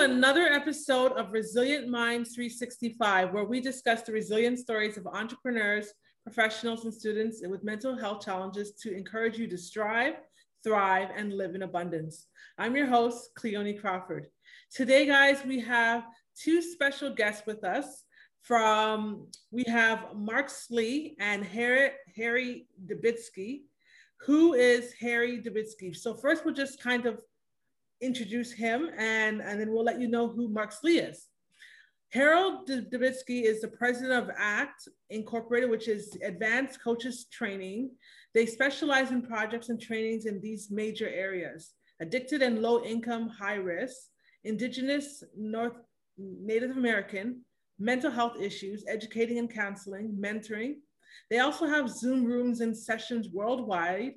Another episode of Resilient Minds 365, where we discuss the resilient stories of entrepreneurs, professionals, and students with mental health challenges to encourage you to strive, thrive, and live in abundance. I'm your host, Cleone Crawford. Today, guys, we have two special guests with us. From we have Mark Slee and Harry, Harry Dubitsky. Who is Harry Dubitsky? So first, we'll just kind of introduce him and, and then we'll let you know who Mark Slee is. Harold Dubitsky is the president of ACT Incorporated, which is Advanced Coaches Training. They specialize in projects and trainings in these major areas addicted and low income, high risk, indigenous, North Native American, mental health issues, educating and counseling, mentoring. They also have Zoom rooms and sessions worldwide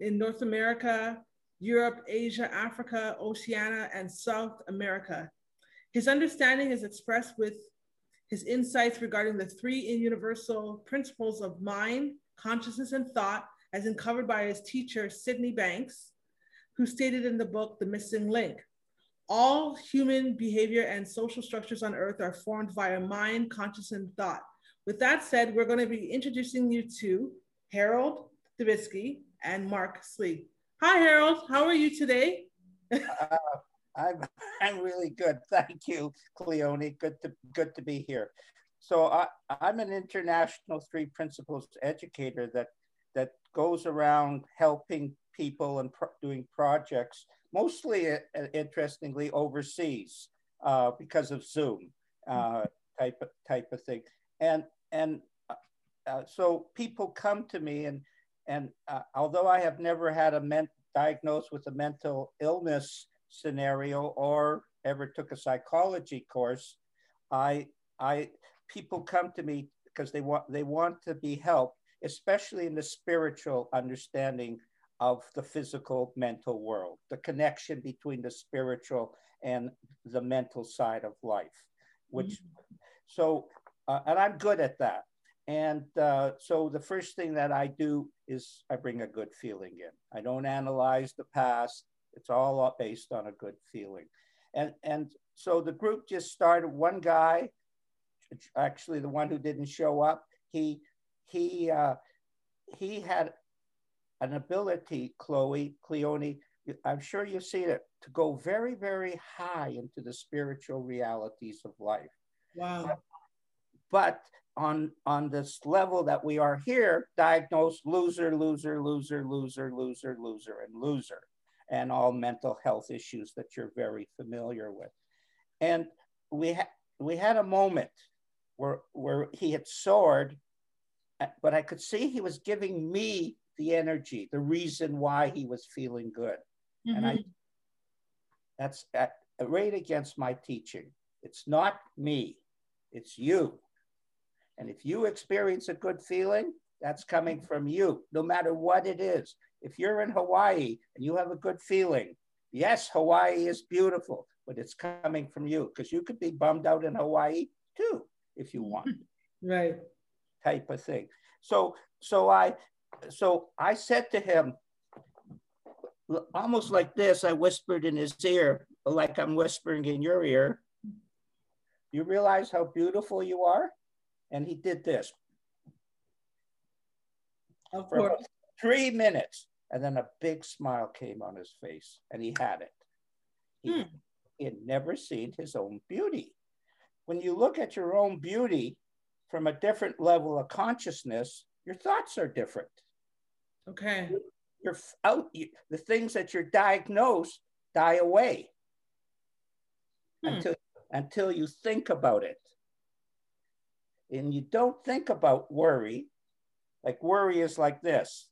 in North America, Europe, Asia, Africa, Oceania, and South America. His understanding is expressed with his insights regarding the three universal principles of mind, consciousness, and thought, as uncovered by his teacher, Sydney Banks, who stated in the book, The Missing Link. All human behavior and social structures on earth are formed via mind, consciousness, and thought. With that said, we're going to be introducing you to Harold Dubitsky and Mark Slee. Hi, Harold. How are you today? uh, I'm I'm really good. Thank you, Cleone. Good to good to be here. So I, I'm an international three principles educator that that goes around helping people and pro doing projects, mostly uh, interestingly overseas uh, because of Zoom uh, type of, type of thing. And and uh, uh, so people come to me and and uh, although I have never had a men- diagnosed with a mental illness scenario or ever took a psychology course, I, I, people come to me because they want, they want to be helped, especially in the spiritual understanding of the physical mental world, the connection between the spiritual and the mental side of life, which, mm-hmm. so, uh, and I'm good at that. And uh, so the first thing that I do is I bring a good feeling in. I don't analyze the past. It's all based on a good feeling. And, and so the group just started. One guy, actually the one who didn't show up, he, he, uh, he had an ability, Chloe, Cleone, I'm sure you've seen it, to go very, very high into the spiritual realities of life. Wow. But on on this level that we are here diagnosed loser loser loser loser loser loser and loser and all mental health issues that you're very familiar with and we had we had a moment where where he had soared but i could see he was giving me the energy the reason why he was feeling good mm-hmm. and i mm-hmm. that's at, right against my teaching it's not me it's you and if you experience a good feeling, that's coming from you, no matter what it is. If you're in Hawaii and you have a good feeling, yes, Hawaii is beautiful, but it's coming from you because you could be bummed out in Hawaii too if you want. Right. Type of thing. So so I so I said to him almost like this, I whispered in his ear, like I'm whispering in your ear. You realize how beautiful you are? And he did this. Of course. Three minutes. And then a big smile came on his face and he had it. He, hmm. he had never seen his own beauty. When you look at your own beauty from a different level of consciousness, your thoughts are different. Okay. You're out, you, the things that you're diagnosed die away hmm. until, until you think about it and you don't think about worry, like worry is like this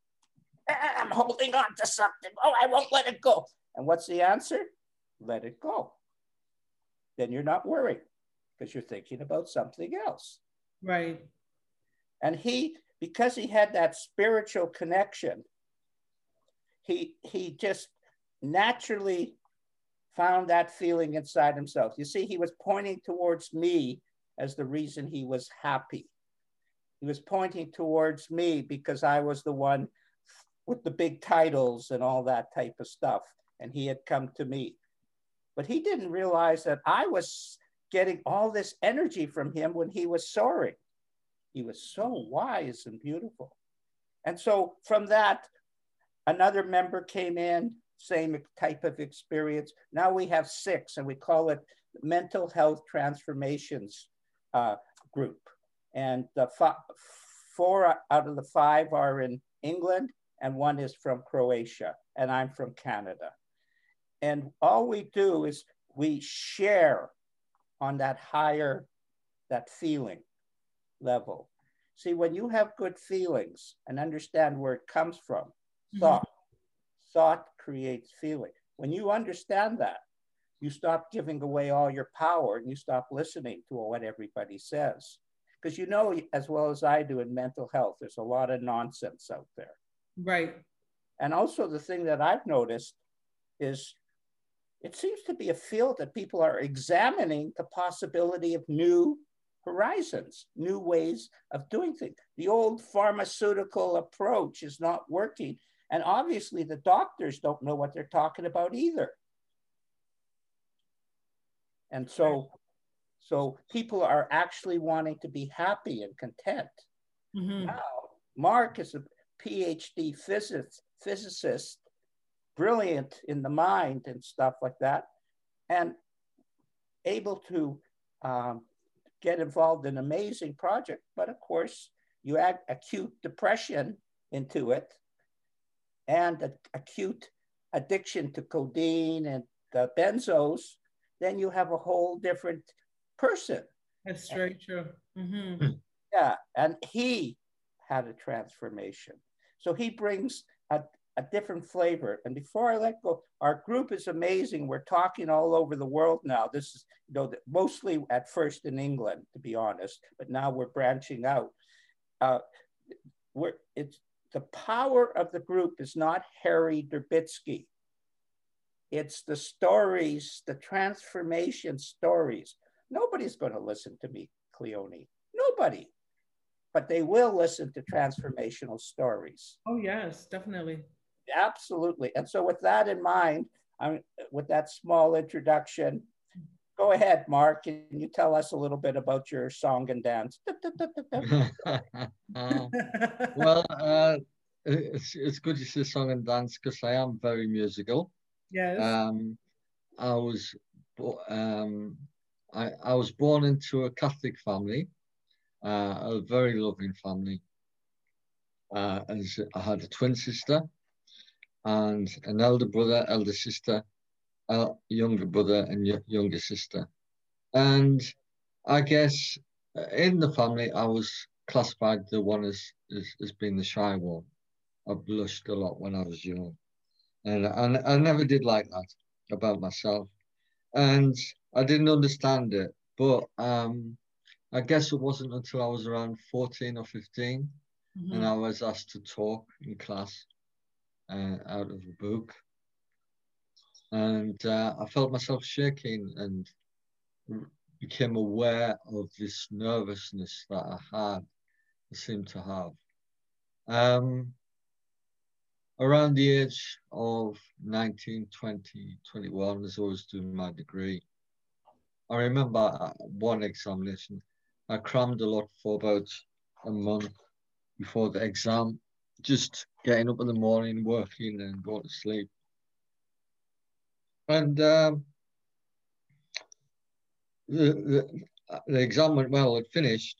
ah, I'm holding on to something. Oh, I won't let it go. And what's the answer? Let it go. Then you're not worried because you're thinking about something else. Right. And he, because he had that spiritual connection, he he just naturally found that feeling inside himself. You see, he was pointing towards me as the reason he was happy. He was pointing towards me because I was the one with the big titles and all that type of stuff. And he had come to me. But he didn't realize that I was getting all this energy from him when he was soaring. He was so wise and beautiful. And so from that, another member came in, same type of experience. Now we have six, and we call it Mental Health Transformations uh, Group. And the four out of the five are in England, and one is from Croatia, and I'm from Canada. And all we do is we share on that higher, that feeling level. See, when you have good feelings and understand where it comes from, mm-hmm. thought, thought creates feeling. When you understand that, you stop giving away all your power and you stop listening to what everybody says. Because you know, as well as I do in mental health, there's a lot of nonsense out there. Right. And also, the thing that I've noticed is it seems to be a field that people are examining the possibility of new horizons, new ways of doing things. The old pharmaceutical approach is not working. And obviously, the doctors don't know what they're talking about either. And so, so people are actually wanting to be happy and content. Mm-hmm. Now, Mark is a PhD physicist, physicist, brilliant in the mind and stuff like that, and able to um, get involved in amazing project. But of course, you add acute depression into it and a, acute addiction to codeine and the benzos, then you have a whole different person. That's very true. Mm-hmm. Yeah, and he had a transformation. So he brings a, a different flavor. And before I let go, our group is amazing. We're talking all over the world now. This is, you know, mostly at first in England, to be honest, but now we're branching out. Uh, we're, it's the power of the group is not Harry Dubitsky. It's the stories, the transformation stories. Nobody's going to listen to me, Cleone. Nobody. But they will listen to transformational stories. Oh, yes, definitely. Absolutely. And so, with that in mind, I'm, with that small introduction, go ahead, Mark. Can you tell us a little bit about your song and dance? well, uh, it's, it's good to say song and dance because I am very musical. Yes. Um, I was um, I, I was born into a Catholic family, uh, a very loving family. Uh, as I had a twin sister and an elder brother, elder sister, a younger brother, and younger sister. And I guess uh, in the family, I was classified the one as, as, as being the shy one. I blushed a lot when I was young. And I, I never did like that about myself. And I didn't understand it. But um, I guess it wasn't until I was around 14 or 15 mm-hmm. and I was asked to talk in class uh, out of a book. And uh, I felt myself shaking and became aware of this nervousness that I had, I seemed to have. Um, around the age of 19, 20, 21, as I was doing my degree, I remember one examination, I crammed a lot for about a month before the exam, just getting up in the morning, working and going to sleep. And um, the, the, the exam went well, it finished.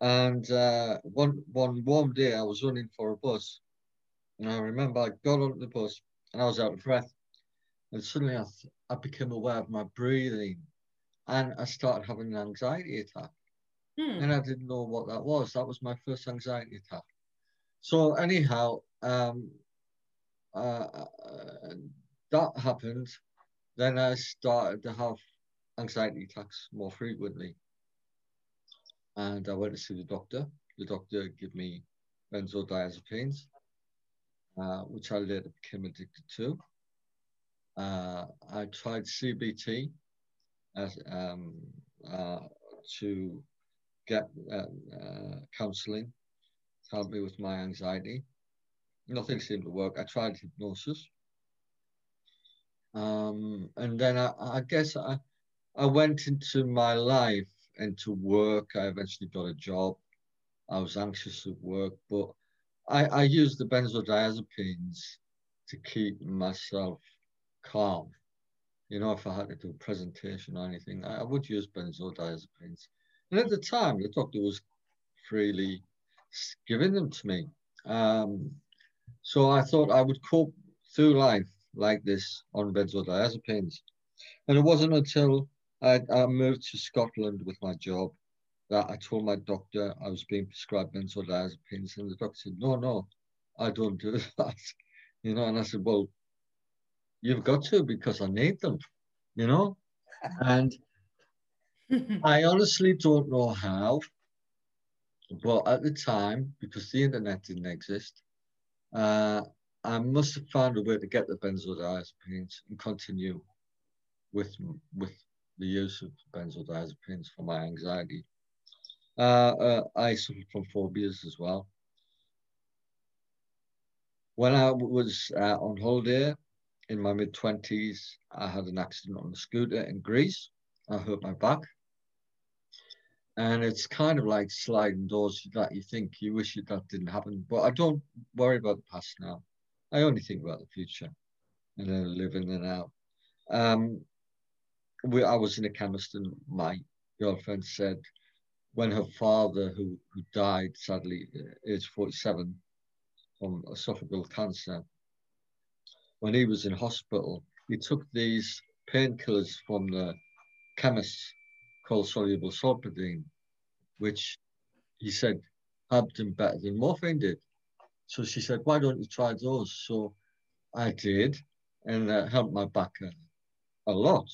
And uh, one, one warm day, I was running for a bus and I remember I got on the bus and I was out of breath. And suddenly I, I became aware of my breathing and I started having an anxiety attack. Hmm. And I didn't know what that was. That was my first anxiety attack. So, anyhow, um, uh, uh, that happened. Then I started to have anxiety attacks more frequently. And I went to see the doctor. The doctor gave me benzodiazepines, uh, which I later became addicted to. Uh, I tried CBT as, um, uh, to get uh, uh, counseling to help me with my anxiety. Nothing seemed to work. I tried hypnosis. Um, and then I, I guess I, I went into my life, into work. I eventually got a job. I was anxious at work, but I, I used the benzodiazepines to keep myself calm. You know, if I had to do a presentation or anything, I, I would use benzodiazepines. And at the time, the doctor was freely giving them to me. Um, so I thought I would cope through life like this on benzodiazepines. And it wasn't until I, I moved to Scotland with my job that I told my doctor I was being prescribed benzodiazepines, and the doctor said, "No, no, I don't do that." You know, and I said, "Well, you've got to because I need them." You know, and I honestly don't know how, but at the time, because the internet didn't exist, uh, I must have found a way to get the benzodiazepines and continue with with the use of benzodiazepines for my anxiety. Uh, uh, I suffered from phobias as well. When I was uh, on holiday in my mid 20s, I had an accident on a scooter in Greece. I hurt my back. And it's kind of like sliding doors that you think you wish that didn't happen. But I don't worry about the past now. I only think about the future and then live in and out. Um, we, I was in a chemist and my girlfriend said when her father, who, who died sadly age 47 from esophageal cancer, when he was in hospital, he took these painkillers from the chemist called soluble solpadeine, which he said helped him better than morphine did. So she said, why don't you try those? So I did, and that helped my back a, a lot.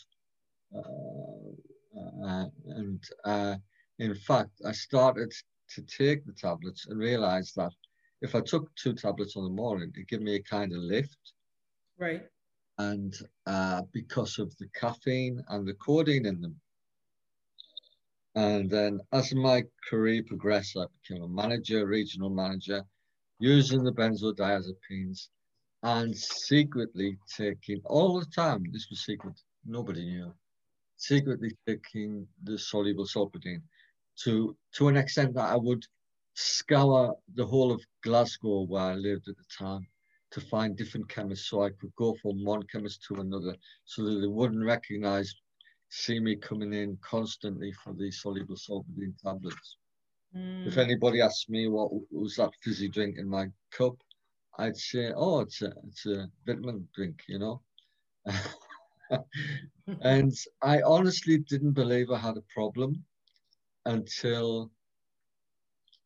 Uh, uh, and uh, in fact, I started to take the tablets and realized that if I took two tablets on the morning, it gave me a kind of lift. Right. And uh, because of the caffeine and the codeine in them. And then as my career progressed, I became a manager, regional manager, using the benzodiazepines and secretly taking all the time, this was secret, nobody knew, secretly taking the soluble solpadeine to, to an extent that I would scour the whole of Glasgow where I lived at the time to find different chemists so I could go from one chemist to another so that they wouldn't recognize, see me coming in constantly for these soluble solpadeine tablets. Mm. If anybody asked me what was that fizzy drink in my cup, I'd say, oh, it's a, it's a vitamin drink, you know. and I honestly didn't believe I had a problem until,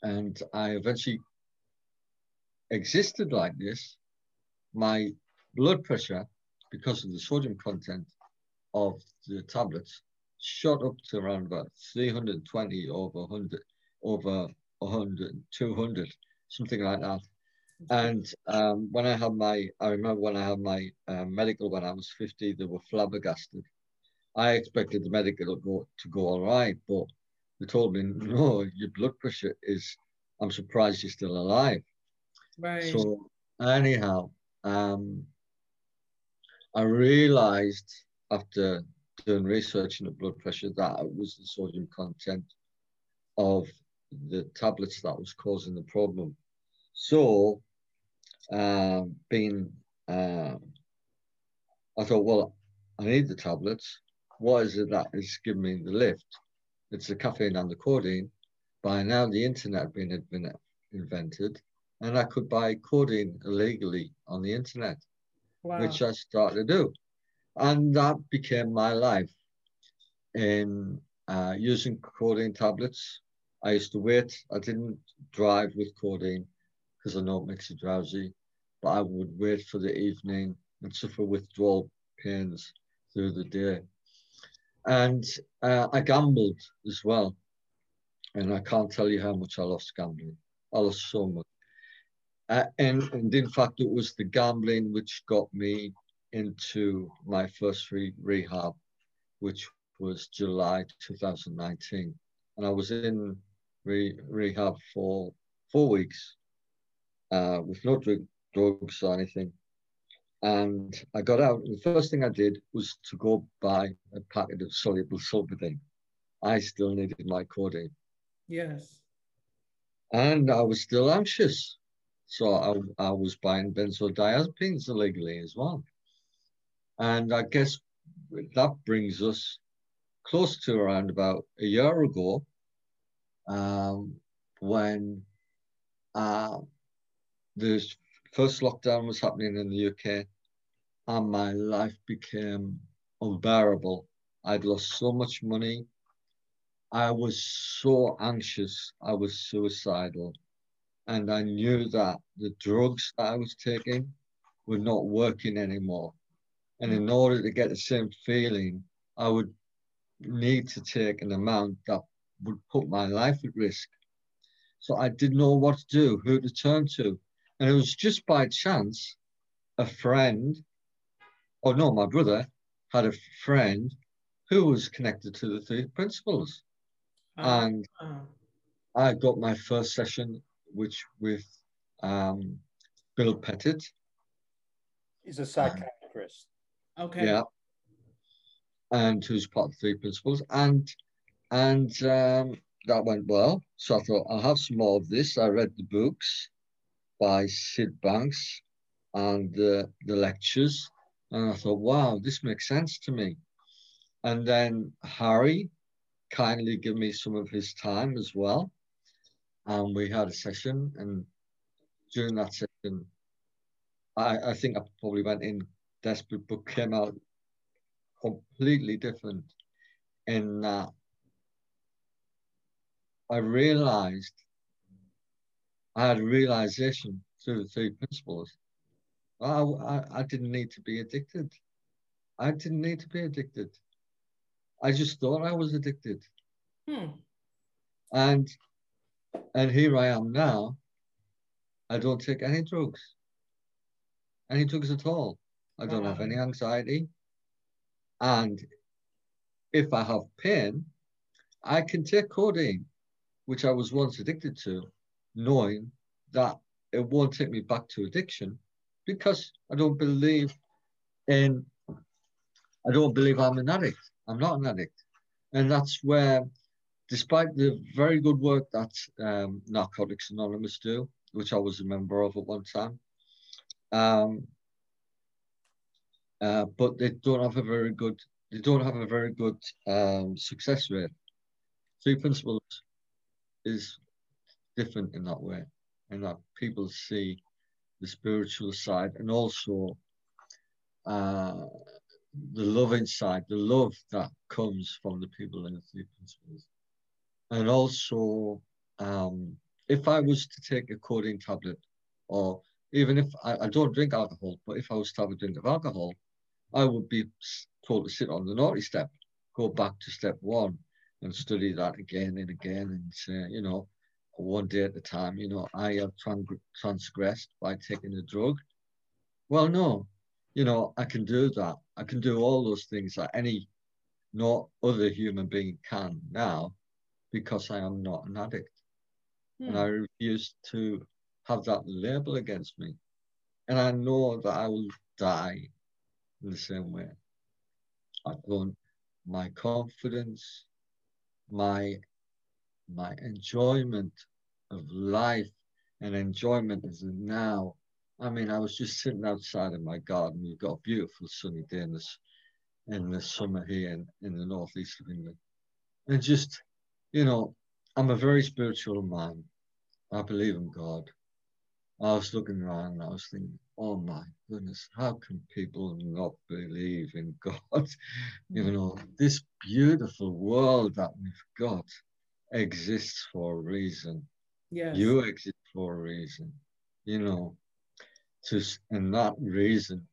and I eventually existed like this. My blood pressure, because of the sodium content of the tablets, shot up to around about 320 over 100 over 100, 200, something like that. And um, when I had my, I remember when I had my uh, medical when I was 50, they were flabbergasted. I expected the medical to go, to go all right, but they told me, no, your blood pressure is, I'm surprised you're still alive. Right. So anyhow, um, I realized after doing research into blood pressure that it was the sodium content of the tablets that was causing the problem. So, uh, being, uh, I thought, well, I need the tablets. What is it that is giving me the lift? It's the caffeine and the codeine. By now, the internet had been, invented, and I could buy codeine illegally on the internet, wow. which I started to do. And that became my life in uh, using codeine tablets I used to wait. I didn't drive with codeine because I know it makes you drowsy, but I would wait for the evening and suffer withdrawal pains through the day. And uh, I gambled as well. And I can't tell you how much I lost gambling. I lost so much. Uh, and, and in fact, it was the gambling which got me into my first re- rehab, which was July 2019. And I was in re- rehab for four weeks uh, with no drug, drugs or anything. And I got out, and the first thing I did was to go buy a packet of soluble solpadeine. I still needed my codeine. Yes. And I was still anxious. So I, I was buying benzodiazepines illegally as well. And I guess that brings us close to around about a year ago um, when uh, the first lockdown was happening in the UK and my life became unbearable. I'd lost so much money. I was so anxious. I was suicidal. And I knew that the drugs that I was taking were not working anymore. And in order to get the same feeling, I would need to take an amount that would put my life at risk. So I didn't know what to do, who to turn to. And it was just by chance a friend, or no, my brother had a friend who was connected to the three principles. Uh, and uh. I got my first session, which with um, Bill Pettit. He's a psychiatrist. Um, okay. Yeah. And who's part of the three principles. And and um, that went well. So I thought I'll have some more of this. I read the books by Sid Banks and the, the lectures. And I thought, wow, this makes sense to me. And then Harry kindly gave me some of his time as well. And we had a session. And during that session, I, I think I probably went in desperate, but came out completely different in that I realized I had a realization through the three principles. I, I, I didn't need to be addicted. I didn't need to be addicted. I just thought I was addicted. Hmm. And and here I am now. I don't take any drugs. Any drugs at all. I don't wow. have any anxiety. And if I have pain, I can take codeine, which I was once addicted to, knowing that it won't take me back to addiction because I don't believe in, I don't believe I'm an addict. I'm not an addict. And that's where, despite the very good work that um, Narcotics Anonymous do, which I was a member of at one time, um, uh, but they don't have a very good, they don't have a very good um, success rate. Three principles is different in that way, and that people see the spiritual side and also uh, the love inside, the love that comes from the people in the three principles. And also, um, if I was to take a codeine tablet, or even if I, I, don't drink alcohol, but if I was to have a drink of alcohol, I would be told to sit on the naughty step, go back to step one, and study that again and again, and say, you know, one day at a time. You know, I have transgressed by taking a drug. Well, no, you know, I can do that. I can do all those things that any no other human being can now because I am not an addict. Hmm. And I refuse to have that label against me. And I know that I will die in the same way. I don't, my confidence, my my enjoyment of life and enjoyment is now. I mean, I was just sitting outside in my garden. We've got a beautiful sunny day in this in the summer here in, in the northeast of England. And just, you know, I'm a very spiritual man. I believe in God. I was looking around and I was thinking, oh my goodness, how can people not believe in God? you mm. know, this beautiful world that we've got exists for a reason. Yes. You exist for a reason. You know, to and that reason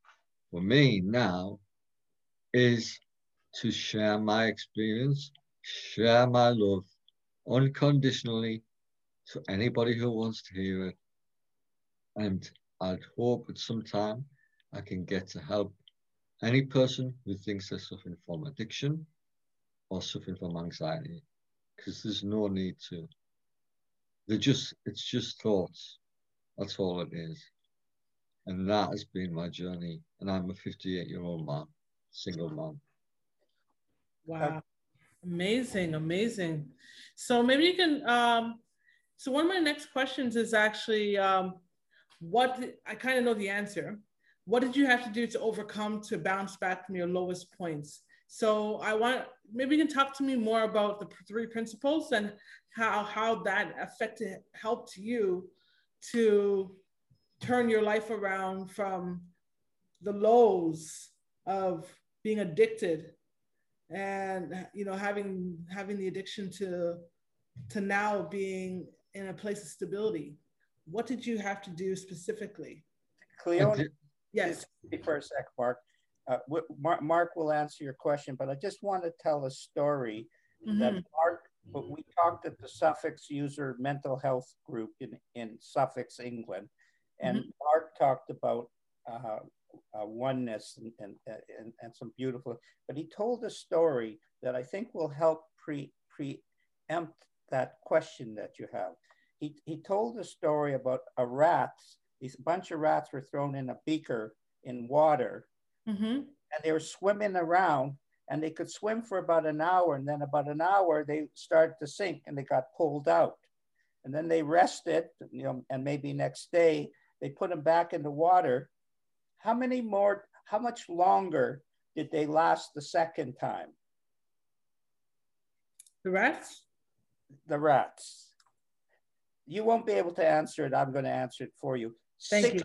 for me now is to share my experience, share my love unconditionally to anybody who wants to hear it. And I'd hope at some time I can get to help any person who thinks they're suffering from addiction or suffering from anxiety, because there's no need to. They're just, it's just thoughts. That's all it is. And that has been my journey. And I'm a 58 year old man, single man. Wow. Amazing, amazing. So maybe you can um so one of my next questions is actually um what I kind of know the answer. What did you have to do to overcome to bounce back from your lowest points? So I want maybe you can talk to me more about the three principles and how how that affected helped you to turn your life around from the lows of being addicted and you know having having the addiction to to now being in a place of stability. What did you have to do specifically? Cleone yes. For a sec mark uh, mark will answer your question but i just want to tell a story mm-hmm. that mark but we talked at the Suffolk user mental health group in, in Suffolk, England, and mm-hmm. Mark talked about uh, uh, oneness and, and, and, and, some beautiful, but he told a story that I think will help pre, preempt that question that you have. He, he told a story about a rat. These bunch of rats were thrown in a beaker in water, mm-hmm. and they were swimming around, and they could swim for about an hour, and then about an hour they started to sink, and they got pulled out, and then they rested, you know, and maybe next day they put them back in the water. How many more, how much longer did they last the second time? The rats? The rats. You won't be able to answer it. I'm going to answer it for you. Thank 60, you.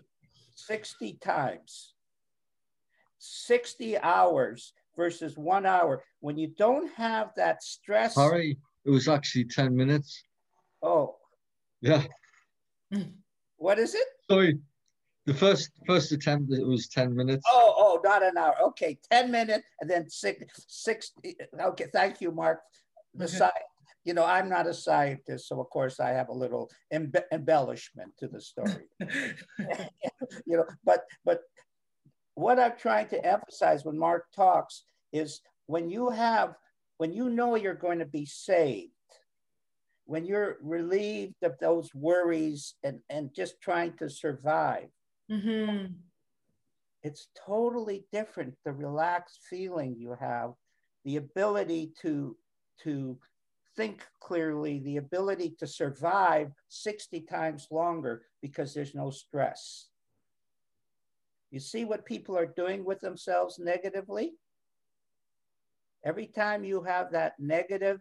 60 times. 60 hours versus one hour. When you don't have that stress. Sorry, it was actually 10 minutes. Oh. Yeah. Hmm. What is it? Sorry. The first first attempt it was 10 minutes. Oh, oh, not an hour. Okay, 10 minutes and then six six okay, thank you, Mark. The okay. side, you know, I'm not a scientist, so of course I have a little embe- embellishment to the story. you know, but but what I'm trying to emphasize when Mark talks is when you have when you know you're going to be saved when you're relieved of those worries and, and just trying to survive, mm-hmm. it's totally different. The relaxed feeling you have, the ability to, to think clearly, the ability to survive 60 times longer because there's no stress. You see what people are doing with themselves negatively? Every time you have that negative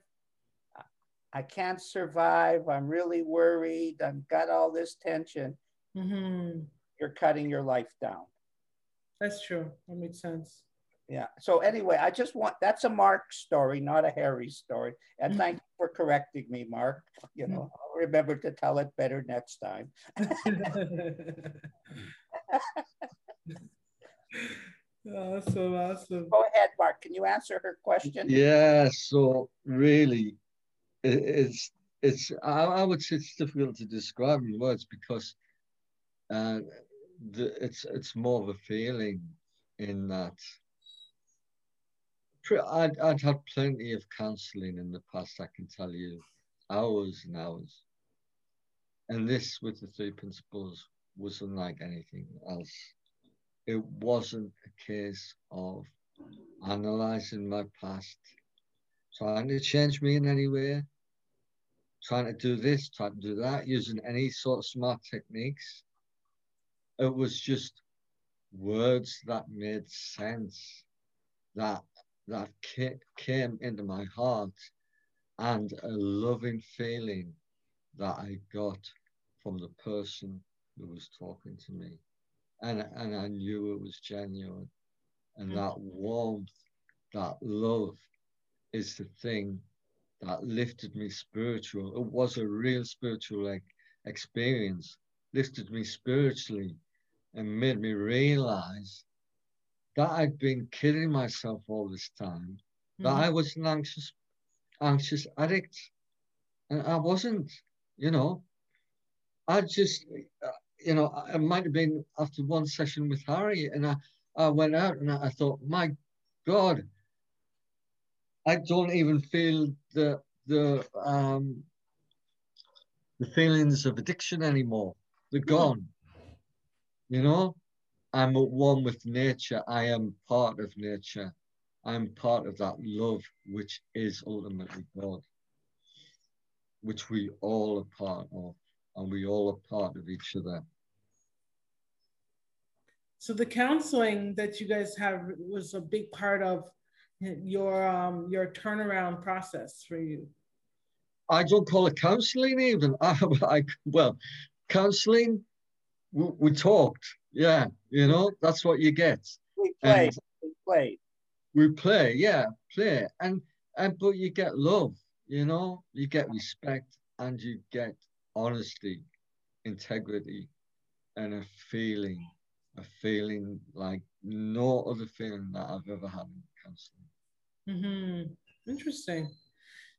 I can't survive. I'm really worried. I've got all this tension. Mm-hmm. You're cutting your life down. That's true. That makes sense. Yeah. So anyway, I just want that's a Mark story, not a Harry story. And mm-hmm. thank you for correcting me, Mark. You know, mm-hmm. I'll remember to tell it better next time. awesome, awesome. Go ahead, Mark. Can you answer her question? Yeah. So really, it's it's I, I, would say it's difficult to describe in words because uh, the, it's it's more of a feeling in that I'd, I'd had plenty of counseling in the past I can tell you hours and hours and this with the three principles was unlike anything else it wasn't a case of analyzing my past trying to change me in any way, trying to do this, trying to do that, using any sort of smart techniques. It was just words that made sense, that that came into my heart, and a loving feeling that I got from the person who was talking to me. And, and I knew it was genuine. And mm-hmm. that warmth, that love is the thing that lifted me spiritual. It was a real spiritual like experience, lifted me spiritually and made me realize that I'd been killing myself all this time that Mhm. I was an anxious, anxious addict, and I wasn't. You know, I just, you know, I I might have been after one session with Harry, and I, I went out and I, I thought, my God, I don't even feel the the um the feelings of addiction anymore. They're gone. You know, I'm at one with nature. I am part of nature. I'm part of that love, which is ultimately God, which we all are part of, and we all are part of each other. So the counseling that you guys have was a big part of your um your turnaround process for you. I don't call it counseling even. I, I well, counseling, we, we talked. Yeah, you know, that's what you get. We played. And We played. we play, yeah, play. And and but you get love, you know, you get respect and you get honesty, integrity, and a feeling, a feeling like no other feeling that I've ever had in counseling. Mm-hmm. Interesting.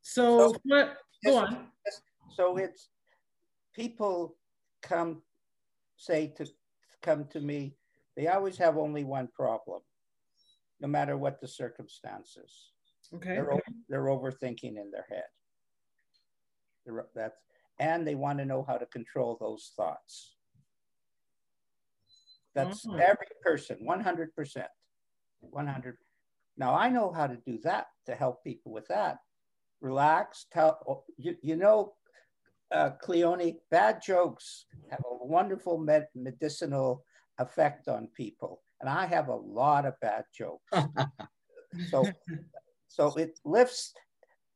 So, So- what? Go on. So it's people come say to come to me, they always have only one problem, no matter what the circumstances. Okay. They're, o- they're overthinking in their head. They're, that's, and they want to know how to control those thoughts. That's Oh. every person, 100%. 100. Now I know how to do that to help people with that. Relax. Tell oh, you, you know, uh, Cleone, bad jokes have a wonderful med- medicinal effect on people, and I have a lot of bad jokes. so, so it lifts.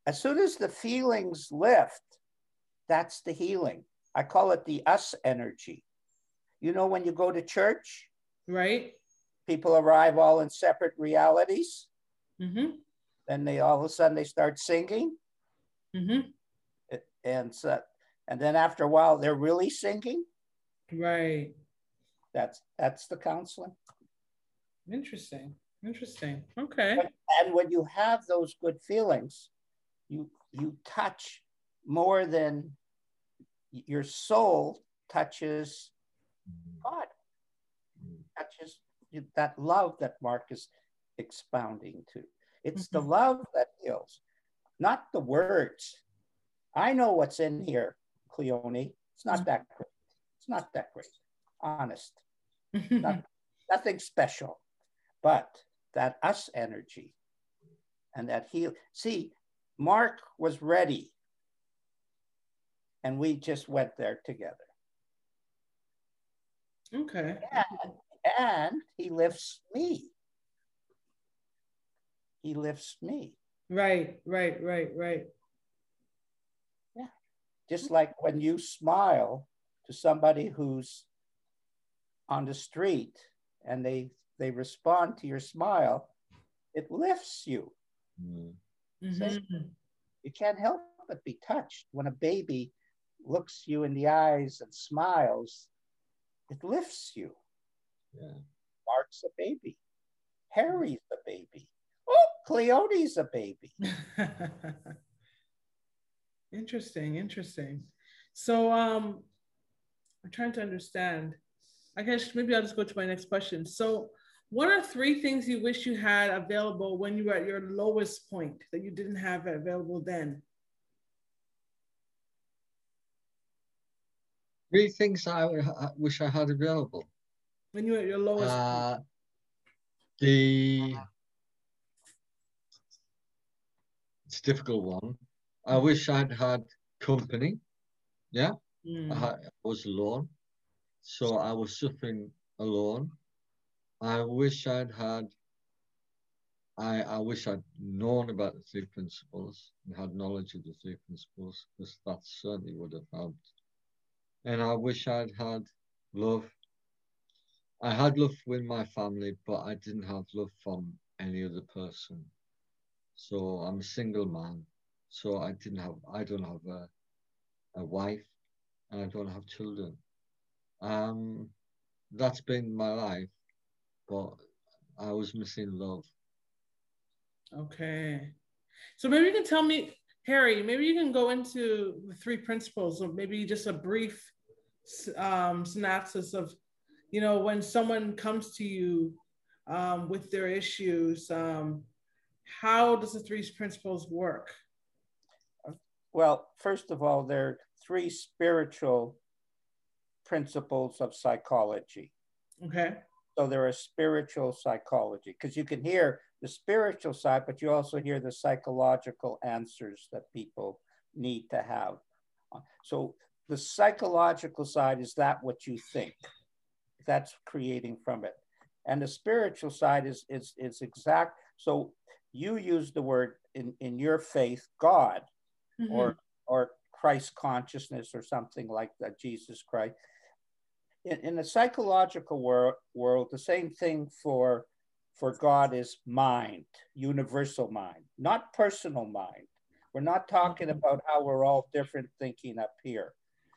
As soon as the feelings lift, that's the healing. I call it the us energy. You know, when you go to church, right. people arrive all in separate realities. Mm-hmm. Then they all of a sudden they start singing, Mm-hmm. and so, and then after a while they're really singing. Right. That's that's the counseling. Interesting. Interesting. Okay. And when you have those good feelings, you you touch more than your soul touches God, touches just that love that Mark is expounding to. It's the Mhm. love that heals, not the words. I know what's in here, Cleone. It's not that great. It's not that great. Honest. Not- nothing special, but that us energy and that heal. See, Mark was ready, and we just went there together. Okay. And he lifts me. He lifts me. Right. Right. Right. Right. Yeah. Just like when you smile to somebody who's on the street and they they respond to your smile, it lifts you. Mm. Mhm. You can't help but be touched when a baby looks you in the eyes and smiles. It lifts you. Yeah. Mark's a baby. Harry's a baby. Oh, Cleone's a baby. interesting. Interesting. So, um, I'm trying to understand. I guess maybe I'll just go to my next question. So, what are three things you wish you had available when you were at your lowest point that you didn't have available then? Three things I wish I had available. When you were at your lowest? Uh, the it's a difficult one. I wish I'd had company. Yeah, Mm. I, had, I was alone, so I was suffering alone. I wish I'd had. I I wish I'd known about the three principles and had knowledge of the three principles, because that certainly would have helped. And I wish I'd had love I had love with my family, but I didn't have love from any other person. So I'm a single man. So I didn't have, I don't have a, a wife and I don't have children. Um, that's been my life, but I was missing love. Okay. So maybe you can tell me, Harry, maybe you can go into the three principles or maybe just a brief um, synopsis of, you know, when someone comes to you um, with their issues, um, how does the three principles work? Well, first of all, there are three spiritual principles of psychology. Okay. So there are spiritual psychology because you can hear the spiritual side, but you also hear the psychological answers that people need to have. So the psychological side is that what you think? That's creating from it. And the spiritual side is is is exact. So you use the word in, in your faith, God, mm-hmm. or or Christ consciousness or something like that, Jesus Christ. In, in the psychological wor- world, the same thing for for God is mind, universal mind, not personal mind. We're not talking mm-hmm. about how we're all different thinking up here.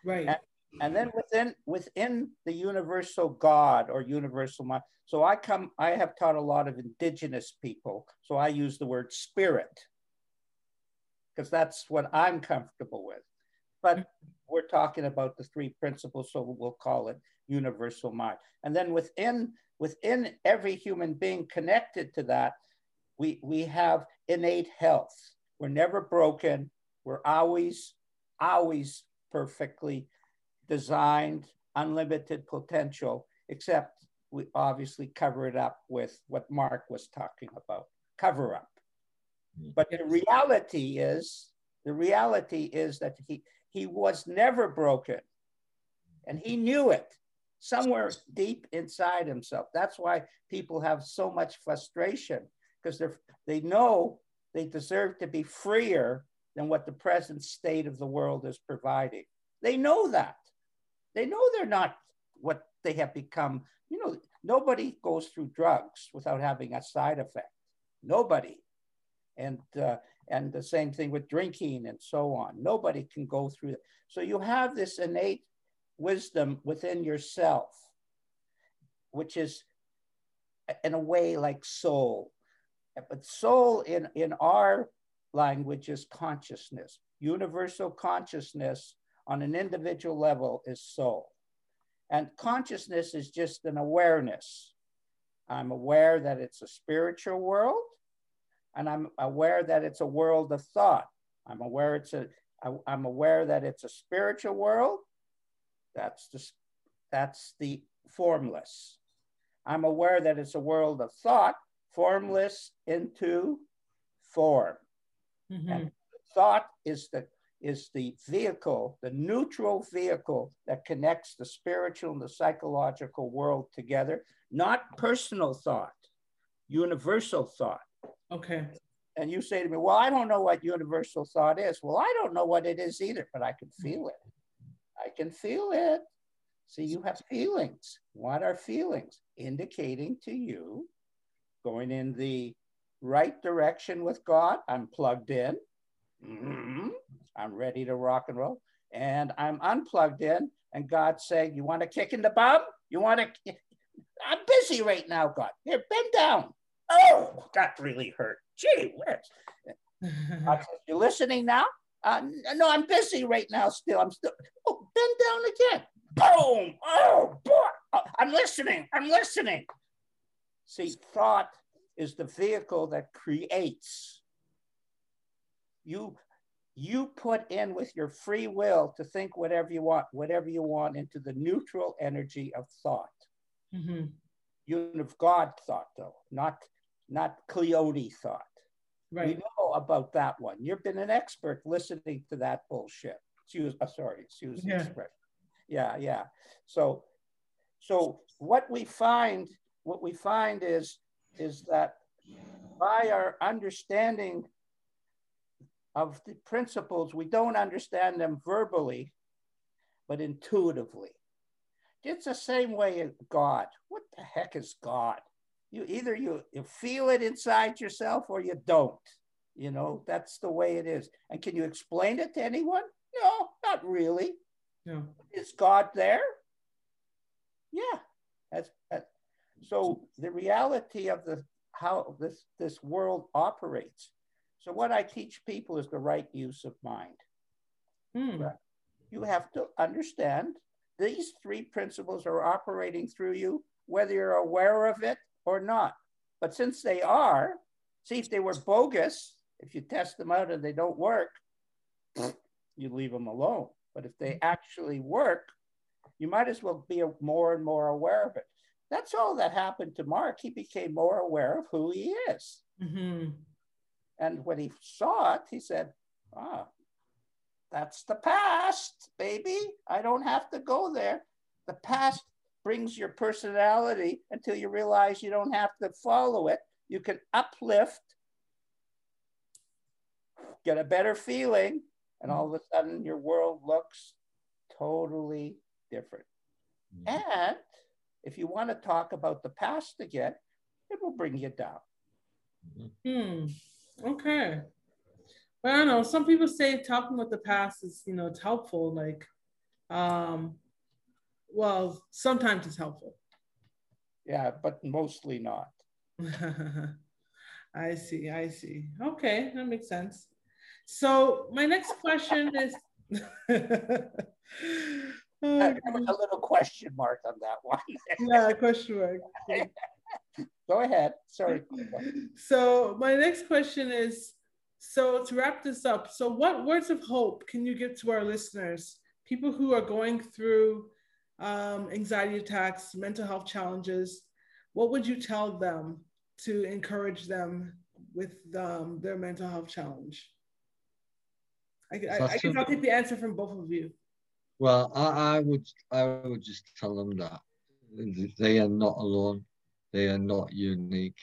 Right. And, and then within within the universal God or universal mind. So I come, I have taught a lot of indigenous people. So I use the word spirit because that's what I'm comfortable with. But we're talking about the three principles, so we'll call it universal mind. And then within within every human being connected to that, we we have innate health. We're never broken. We're always always perfectly designed, unlimited potential, except we obviously cover it up with what Mark was talking about cover up. Mm-hmm. But the reality is, the reality is that he, he was never broken and he knew it somewhere deep inside himself. That's why people have so much frustration because they they know they deserve to be freer than what the present state of the world is providing. They know that. They know they're not what they have become. You know, nobody goes through drugs without having a side effect. Nobody. And uh, and the same thing with drinking and so on. Nobody can go through it. So you have this innate wisdom within yourself, which is in a way like soul. But soul in, in our language is consciousness. Universal consciousness on an individual level is soul. And consciousness is just an awareness. I'm aware that it's a spiritual world, and I'm aware that it's a world of thought. I'm aware it's a I'm aware that it's a spiritual world. That's the that's the formless. I'm aware that it's a world of thought, formless into form. Mm-hmm. And thought is the is the vehicle, the neutral vehicle that connects the spiritual and the psychological world together, not personal thought, universal thought. Okay. And you say to me, Well, I don't know what universal thought is. Well, I don't know what it is either, but I can feel it. I can feel it. See, you have feelings. What are feelings? Indicating to you going in the right direction with God. I'm plugged in. Mm-hmm. I'm ready to rock and roll. And I'm unplugged in, and God's saying, You want to kick in the bum? You want to? I'm busy right now, God. Here, bend down. Oh, that really hurt. Gee whiz. you listening now? Uh, no, I'm busy right now still. I'm still. Oh, bend down again. Boom. Oh, boy. Oh, I'm listening. I'm listening. See, thought is the vehicle that creates you you put in with your free will to think whatever you want, whatever you want into the neutral energy of thought. Mm-hmm. You have God thought though, not not Cleone thought. Right. We know about that one. You've been an expert listening to that bullshit. Excuse, uh, sorry, excuse yeah. the expression. Yeah, yeah. So, so what we find, what we find is, is that by our understanding of the principles, we don't understand them verbally, but intuitively. It's the same way as God. What the heck is God? You either you, you feel it inside yourself or you don't. You know, that's the way it is. And can you explain it to anyone? No, not really. No. Is God there? Yeah. That's, that. So the reality of the how this, this world operates. So what I teach people is the right use of mind. Hmm. You have to understand these three principles are operating through you, whether you're aware of it or not. But since they are, see if they were bogus, if you test them out and they don't work, you leave them alone. But if they actually work, you might as well be more and more aware of it. That's all that happened to Mark. He became more aware of who he is. Mm-hmm. And when he saw it, he said, Ah, that's the past, baby. I don't have to go there. The past brings your personality until you realize you don't have to follow it. You can uplift, get a better feeling, and all of a sudden your world looks totally different. And if you want to talk about the past again, it will bring you down. Hmm. Okay. Well, I don't know. Some people say talking about the past is, you know, it's helpful. Like, um, well, sometimes it's helpful. Yeah, but mostly not. I see. I see. Okay, that makes sense. So my next question is. a little question mark on that one. yeah, question mark. Go ahead. Sorry. So my next question is, so to wrap this up, so what words of hope can you give to our listeners, people who are going through um, anxiety attacks, mental health challenges? What would you tell them to encourage them with um, their mental health challenge? I, I, I guess I'll take the answer from both of you. Well, I, I would I would just tell them that they are not alone, they are not unique,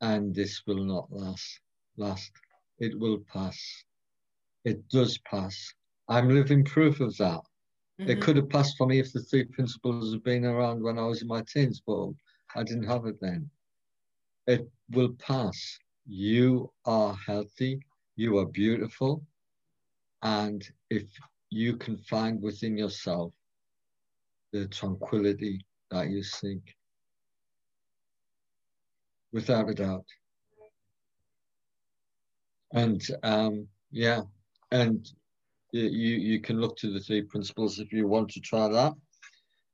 and this will not last. Last, it will pass. It does pass. I'm living proof of that. Mm-hmm. It could have passed for me if the three principles had been around when I was in my teens, but I didn't have it then. It will pass. You are healthy. You are beautiful. And if you can find within yourself the tranquility that you seek. Without a doubt. And um, yeah, and you you can look to the three principles if you want to try that.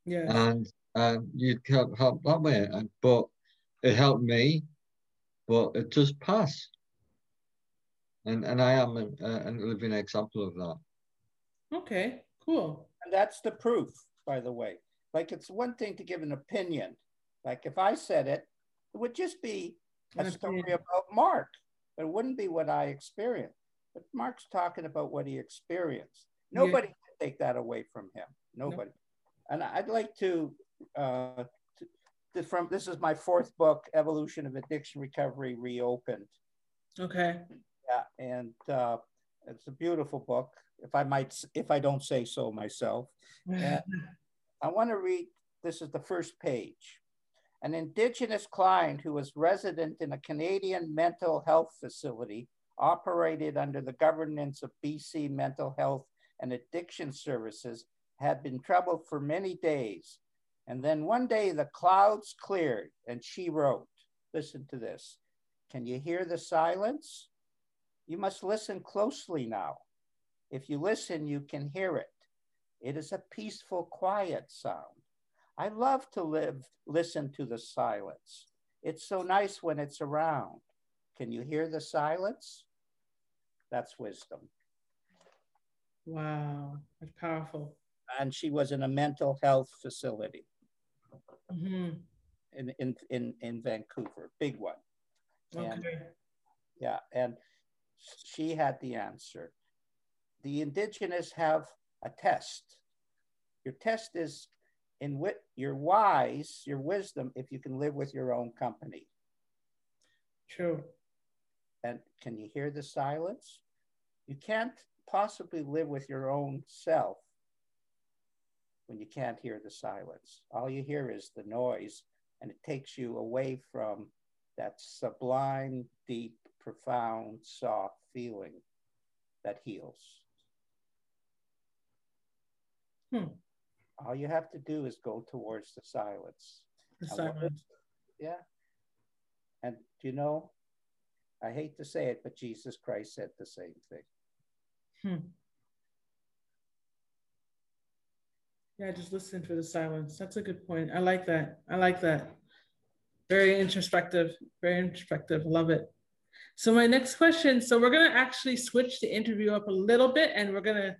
Yeah. And um, you can help that way. And but it helped me, but it does pass. And and I am a, a living example of that. Okay, cool. And that's the proof, by the way. Like it's one thing to give an opinion. Like if I said it, it would just be a story about Mark. But it wouldn't be what I experienced. But Mark's talking about what he experienced. Nobody yeah. can take that away from him. Nobody. No. And I'd like to, uh, to, to, from this is my fourth book, Evolution of Addiction Recovery Reopened. Okay. Yeah, and uh, it's a beautiful book if I might, if I don't say so myself. I want to read, this is the first page. An Indigenous client who was resident in a Canadian mental health facility operated under the governance of BC Mental Health and Addiction Services had been troubled for many days. And then one day the clouds cleared and she wrote, listen to this. Can you hear the silence? You must listen closely now. If you listen, you can hear it. It is a peaceful, quiet sound. I love to live, listen to the silence. It's so nice when it's around. Can you hear the silence? That's wisdom. Wow, that's powerful. And she was in a mental health facility mm-hmm. in, in, in, in Vancouver, big one. And, okay. Yeah, and she had the answer the indigenous have a test. Your test is in wit, you're wise, your wisdom, if you can live with your own company. True. And can you hear the silence? You can't possibly live with your own self when you can't hear the silence. All you hear is the noise, and it takes you away from that sublime, deep, profound, soft feeling that heals. Hmm. All you have to do is go towards the silence. The silence. Yeah. And you know, I hate to say it, but Jesus Christ said the same thing. Hmm. Yeah, just listen for the silence. That's a good point. I like that. I like that. Very introspective. Very introspective. Love it. So my next question. So we're gonna actually switch the interview up a little bit, and we're gonna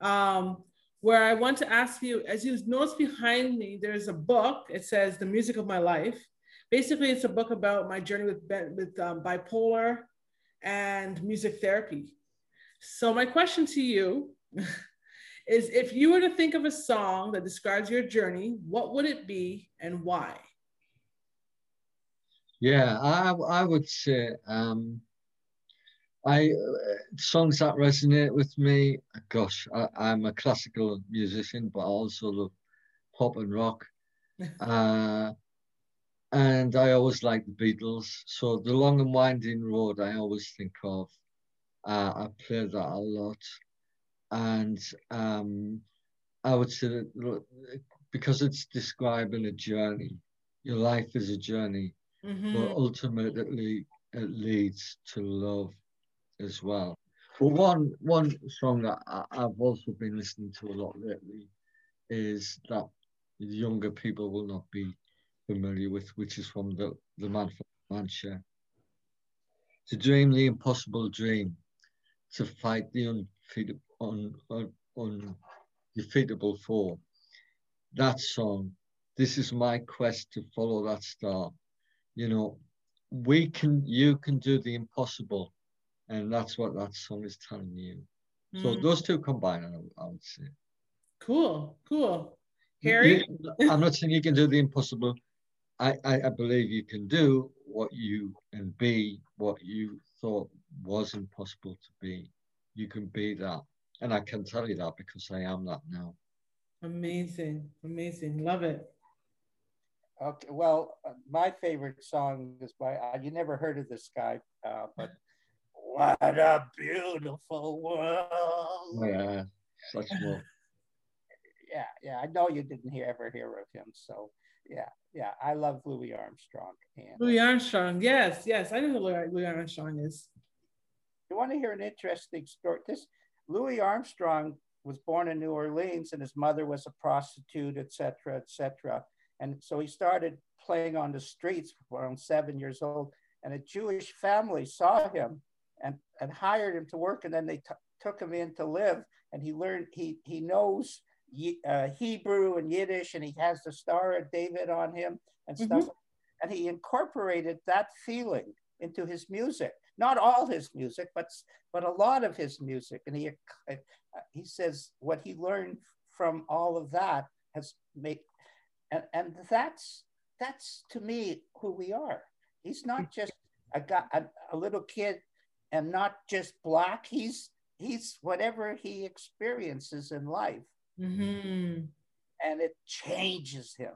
um, where I want to ask you, as you notice behind me, there's a book. It says "The Music of My Life." Basically, it's a book about my journey with with um, bipolar and music therapy. So my question to you is if you were to think of a song that describes your journey, what would it be and why? Yeah, I, I would say um, I uh, songs that resonate with me. Gosh, I, am a classical musician, but I also love pop and rock. uh, and I always like the Beatles. So the long and winding road, I always think of. Uh, I play that a lot, and um, I would say that because it's describing a journey. Your life is a journey, mm-hmm. but ultimately it leads to love as well. But one one song that I, have also been listening to a lot lately is that younger people will not be familiar with, which is from the, the man from Manchester. To dream the impossible dream, to fight the undefeatable, un, un, undefeatable foe. That song, this is my quest to follow that star. You know, we can, you can do the impossible and that's what that song is telling you. Mm. So those two combined, I, I, would say. Cool, cool. Harry, you, I'm not saying you can do the impossible. I, I, I believe you can do what you and be what you thought was impossible to be. You can be that, and I can tell you that because I am that now. Amazing, amazing, love it. Okay, well, uh, my favorite song is by uh, you never heard of this guy, uh, but what a beautiful world. Oh, yeah, such more. yeah, yeah. I know you didn't hear, ever hear of him. So, yeah, yeah. I love Louis Armstrong. And, Louis uh, Armstrong, yes, yes. I know who Louis Armstrong is. You want to hear an interesting story? This Louis Armstrong was born in New Orleans, and his mother was a prostitute, etc., etc. And so he started playing on the streets around seven years old. And a Jewish family saw him and, hired him to work. And then they took him in to live. And he learned, he, he knows uh, Hebrew and Yiddish, and he has the Star of David on him and stuff. Mm-hmm. And he incorporated that feeling into his music. Not all his music, but but a lot of his music. And he uh, he says what he learned from all of that has made, and, and that's that's to me who we are. He's not just a guy, a, a little kid and not just black. He's he's whatever he experiences in life, mm-hmm. and it changes him.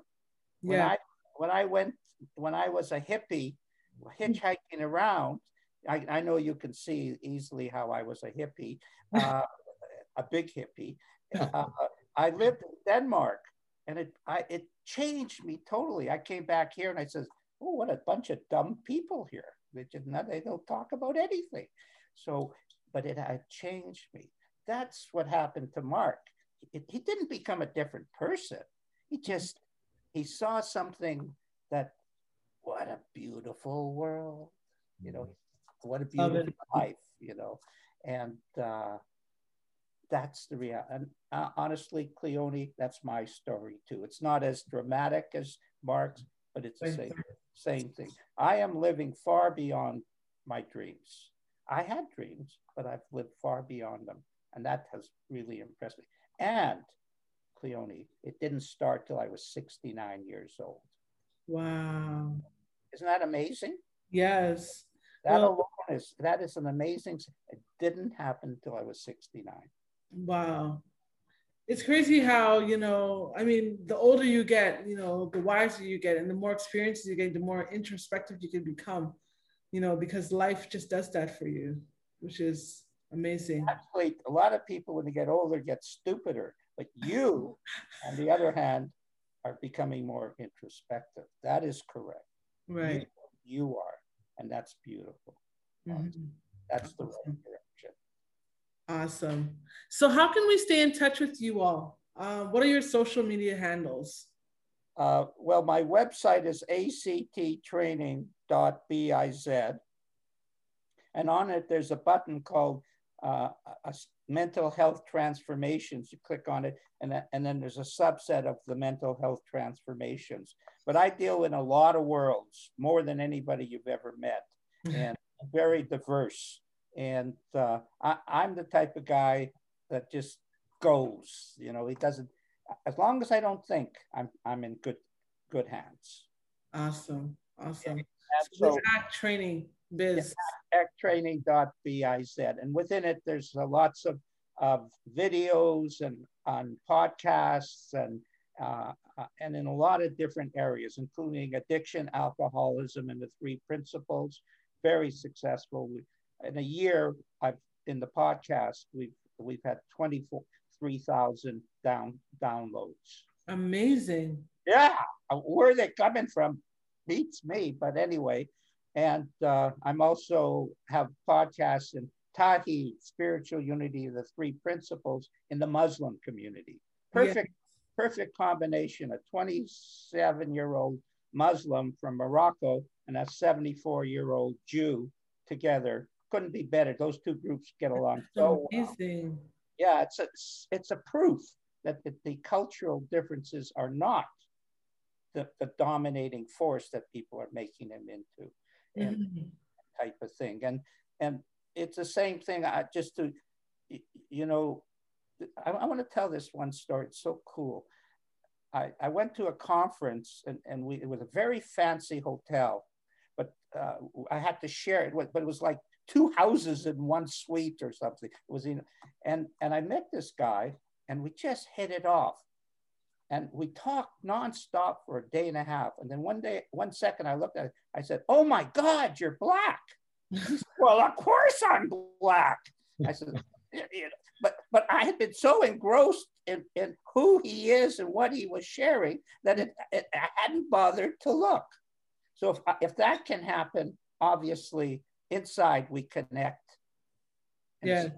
Yeah. When I when I went when I was a hippie hitchhiking around, I, I know you can see easily how I was a hippie, uh, a big hippie. Uh, I lived in Denmark, and it I, it changed me totally. I came back here and I said, "Oh, what a bunch of dumb people here." They just not, they don't talk about anything. So, but it had changed me. That's what happened to Mark. It, he didn't become a different person. He just he saw something that what a beautiful world, you know, what a beautiful life, you know, and uh, that's the reality. And uh, honestly, Cleone, that's my story too. It's not as dramatic as Mark's, but it's the same same thing. I am living far beyond my dreams. I had dreams, but I've lived far beyond them. And that has really impressed me. And Cleone, it didn't start till I was 69 years old. Wow. Isn't that amazing? Yes. That well, alone is that is an amazing it didn't happen until I was 69. Wow it's crazy how you know i mean the older you get you know the wiser you get and the more experiences you get the more introspective you can become you know because life just does that for you which is amazing actually a lot of people when they get older get stupider but you on the other hand are becoming more introspective that is correct right you, you are and that's beautiful. Mm-hmm. That's the right direction. Awesome. So, how can we stay in touch with you all? Uh, what are your social media handles? Uh, well, my website is acttraining.biz. And on it, there's a button called uh, mental health transformations. You click on it, and, and then there's a subset of the mental health transformations. But I deal in a lot of worlds, more than anybody you've ever met, and very diverse. And uh, I, I'm the type of guy that just goes. You know, he doesn't. As long as I don't think, I'm I'm in good good hands. Awesome, awesome. So, so act training biz. Acttraining.biz, and within it, there's uh, lots of of videos and on podcasts and uh, uh, and in a lot of different areas, including addiction, alcoholism, and the three principles. Very successful. In a year, I've in the podcast, we've we've had 24,000 down downloads. Amazing. Yeah, where they coming from beats me, but anyway. And uh, I'm also have podcasts in Tawhid, spiritual unity, of the three principles in the Muslim community. Perfect, yeah. perfect combination. A 27 year old Muslim from Morocco and a 74 year old Jew together. Couldn't be better. Those two groups get along so Amazing. well. Yeah, it's a, it's a proof that the, the cultural differences are not the, the dominating force that people are making them into and mm-hmm. type of thing. And and it's the same thing. I just to you know, I, I want to tell this one story. It's so cool. I, I went to a conference and, and we it was a very fancy hotel, but uh, I had to share it. But it was like two houses in one suite or something. It was in, and and I met this guy and we just hit it off. And we talked nonstop for a day and a half. And then one day, one second, I looked at it. I said, "Oh my God, you're black." said, well, of course I'm black. I said, but but I had been so engrossed in, in who he is and what he was sharing that it, it I hadn't bothered to look. So if if that can happen, obviously inside we connect. Yeah.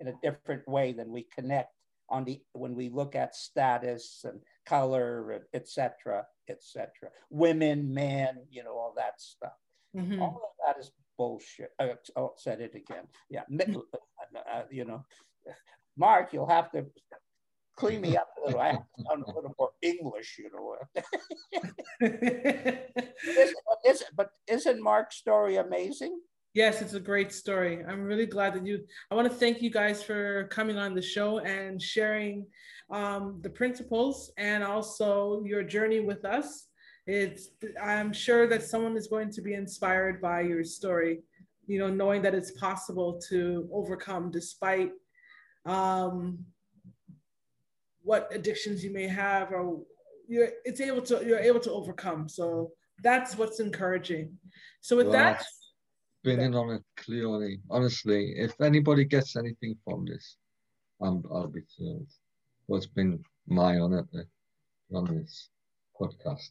In a different way than we connect on the when we look at status and color, etc., etc. Women, men, you know, all that stuff. Mm-hmm. All of that is bullshit. I oh, said it again. Yeah, uh, you know, Mark, you'll have to clean me up a little. I have to sound a little more English, you know. but, is, but isn't Mark's story amazing? Yes, it's a great story. I'm really glad that you. I want to thank you guys for coming on the show and sharing um, the principles and also your journey with us. It's. I'm sure that someone is going to be inspired by your story. You know, knowing that it's possible to overcome despite um, what addictions you may have, or you're. It's able to. You're able to overcome. So that's what's encouraging. So with well, that bringing on it clearly. Honestly, if anybody gets anything from this, I'm, I'll be thrilled. It's been my honor uh, to run this podcast.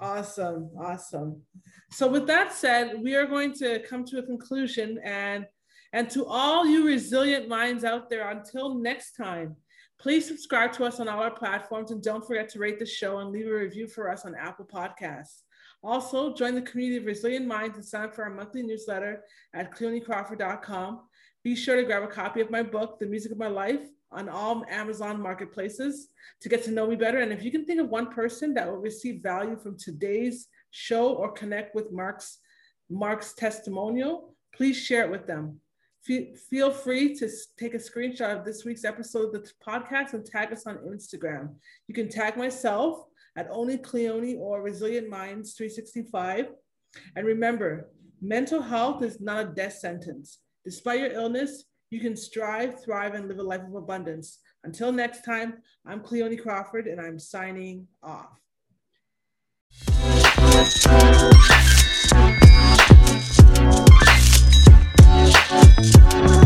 Awesome, awesome. So with that said, we are going to come to a conclusion and and to all you resilient minds out there, until next time, please subscribe to us on all our platforms and don't forget to rate the show and leave a review for us on Apple Podcasts. Also, join the community of Resilient Minds and sign up for our monthly newsletter at cleoniecrawford.com. Be sure to grab a copy of my book, The Music of My Life, on all Amazon marketplaces to get to know me better. And if you can think of one person that will receive value from today's show or connect with Mark's Mark's testimonial, please share it with them. Feel free to take a screenshot of this week's episode of the podcast and tag us on Instagram. You can tag myself at Only Cleone or Resilient Minds 365. And remember, mental health is not a death sentence. Despite your illness, you can strive, thrive, and live a life of abundance. Until next time, I'm Cleone Crawford and I'm signing off. you